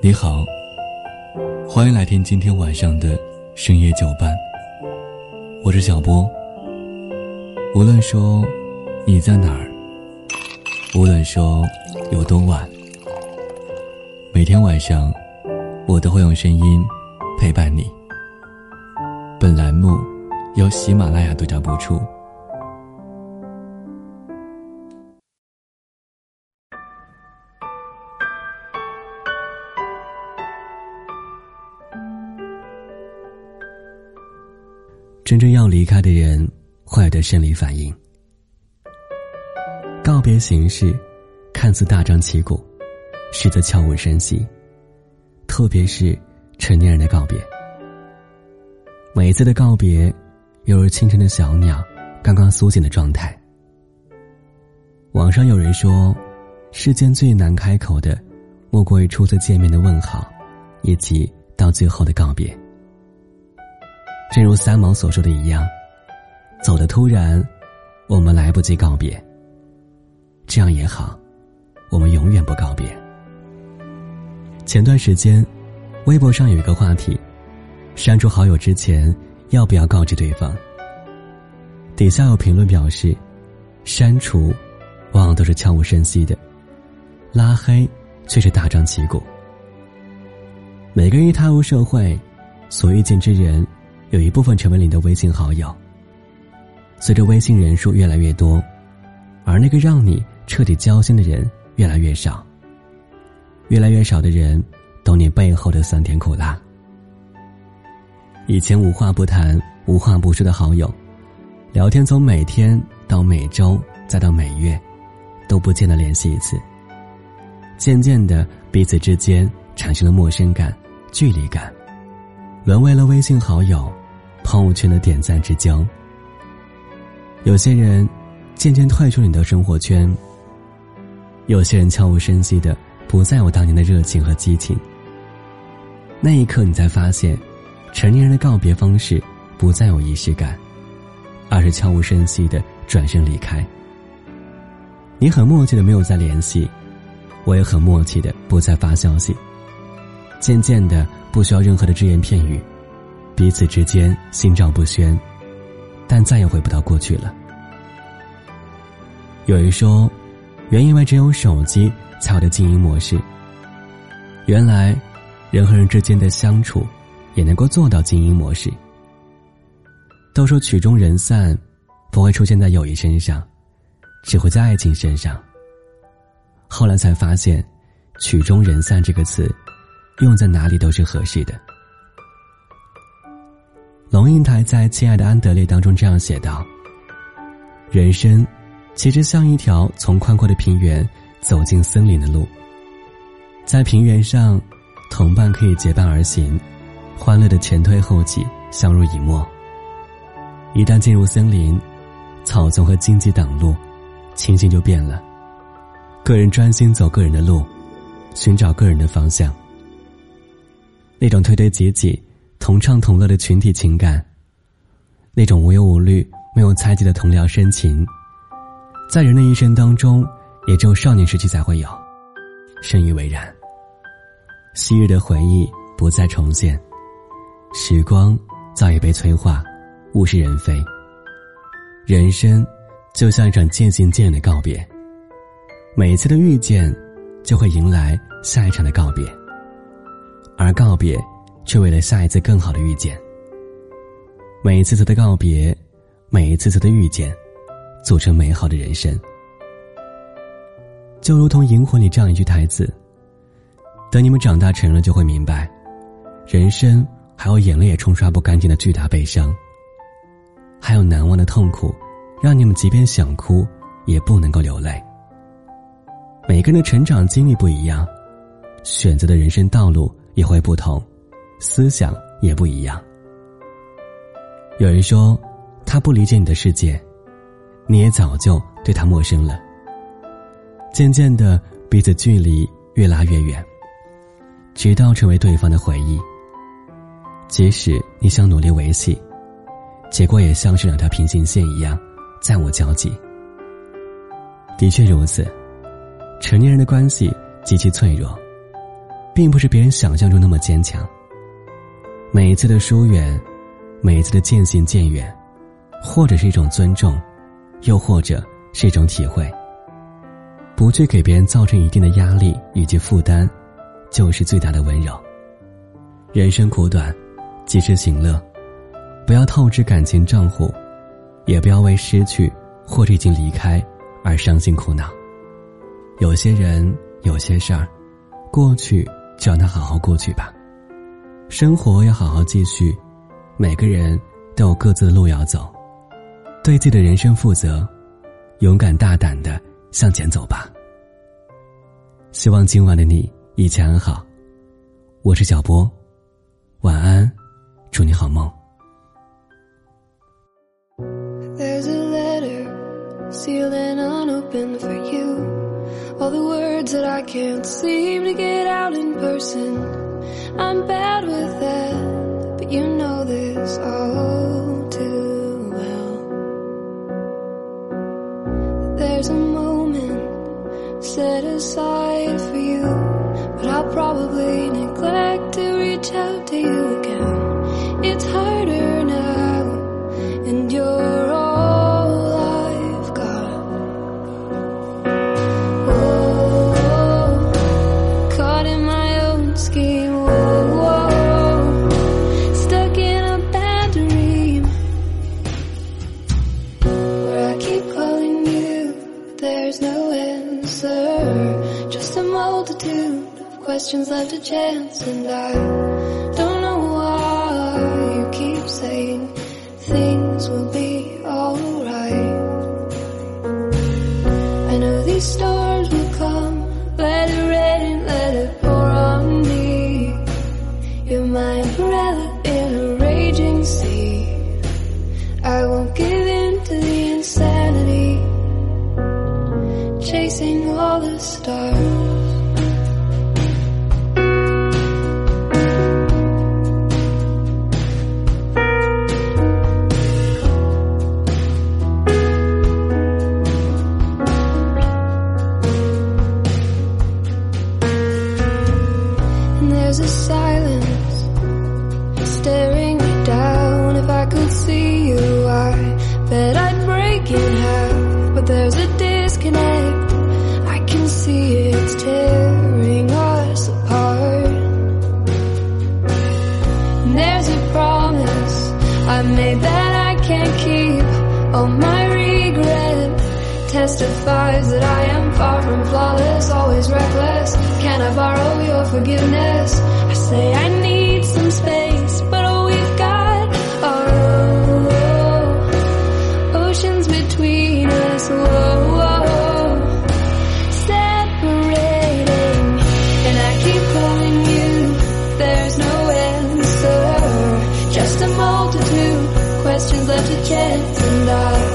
你好，欢迎来听今天晚上的深夜酒伴。我是小波。无论说你在哪儿，无论说有多晚，每天晚上我都会用声音陪伴你。本栏目由喜马拉雅独家播出。真正要离开的人，会有的生理反应。告别形式看似大张旗鼓，实则悄无声息。特别是成年人的告别，每一次的告别，犹如清晨的小鸟刚刚苏醒的状态。网上有人说，世间最难开口的，莫过于初次见面的问好，以及到最后的告别。正如三毛所说的一样，走的突然，我们来不及告别。这样也好，我们永远不告别。前段时间，微博上有一个话题：删除好友之前要不要告知对方？底下有评论表示，删除往往都是悄无声息的，拉黑却是大张旗鼓。每个人一踏入社会，所遇见之人。有一部分成为你的微信好友。随着微信人数越来越多，而那个让你彻底交心的人越来越少。越来越少的人懂你背后的酸甜苦辣。以前无话不谈、无话不说的好友，聊天从每天到每周再到每月，都不见得联系一次。渐渐的，彼此之间产生了陌生感、距离感，沦为了微信好友。朋友圈的点赞之交，有些人渐渐退出你的生活圈。有些人悄无声息的不再有当年的热情和激情。那一刻，你才发现，成年人的告别方式不再有仪式感，而是悄无声息的转身离开。你很默契的没有再联系，我也很默契的不再发消息。渐渐的，不需要任何的只言片语。彼此之间心照不宣，但再也回不到过去了。有人说，原以为只有手机才有的静音模式，原来人和人之间的相处也能够做到静音模式。都说曲终人散不会出现在友谊身上，只会在爱情身上。后来才发现，曲终人散这个词用在哪里都是合适的。龙应台在《亲爱的安德烈》当中这样写道：“人生其实像一条从宽阔的平原走进森林的路，在平原上，同伴可以结伴而行，欢乐的前推后挤，相濡以沫。一旦进入森林，草丛和荆棘挡路，情形就变了。个人专心走个人的路，寻找个人的方向。那种推推挤挤。”同唱同乐的群体情感，那种无忧无虑、没有猜忌的同僚深情，在人的一生当中，也只有少年时期才会有，深以为然。昔日的回忆不再重现，时光早已被催化，物是人非。人生就像一场渐行渐远的告别，每一次的遇见，就会迎来下一场的告别，而告别。却为了下一次更好的遇见。每一次次的告别，每一次次的遇见，组成美好的人生。就如同《萤火》里这样一句台词：“等你们长大成人，就会明白，人生还有眼泪也冲刷不干净的巨大悲伤，还有难忘的痛苦，让你们即便想哭，也不能够流泪。每个人的成长经历不一样，选择的人生道路也会不同。”思想也不一样。有人说，他不理解你的世界，你也早就对他陌生了。渐渐的，彼此距离越拉越远，直到成为对方的回忆。即使你想努力维系，结果也像是两条平行线一样，再无交集。的确如此，成年人的关系极其脆弱，并不是别人想象中那么坚强。每一次的疏远，每一次的渐行渐远，或者是一种尊重，又或者是一种体会。不去给别人造成一定的压力以及负担，就是最大的温柔。人生苦短，及时行乐，不要透支感情账户，也不要为失去或者已经离开而伤心苦恼。有些人，有些事儿，过去就让它好好过去吧。生活要好好继续，每个人都有各自的路要走，对自己的人生负责，勇敢大胆的向前走吧。希望今晚的你一切安好，我是小波，晚安，祝你好梦。All the words that I can't seem to get out in person. I'm bad with that, but you know this all too well. There's a moment set aside for you, but I'll probably neglect to reach out to you again. It's harder questions left a chance and I don't know why you keep saying things will be alright. I know these storms will come let it rain let it pour on me. You're my umbrella in a raging sea. I won't give in to the insanity chasing all the stars There's a silence staring me down. If I could see you, I bet I'd break in half. But there's a disconnect. I can see it's tearing us apart. And there's a promise I made that I can't keep. All my regrets testifies that I am far from flawless, always reckless. Can I borrow your forgiveness? I say I need some space, but all we've got are oh, oh, oceans between us. Whoa, oh. separating, and I keep calling you. There's no answer, just a multitude questions left to chance, and I.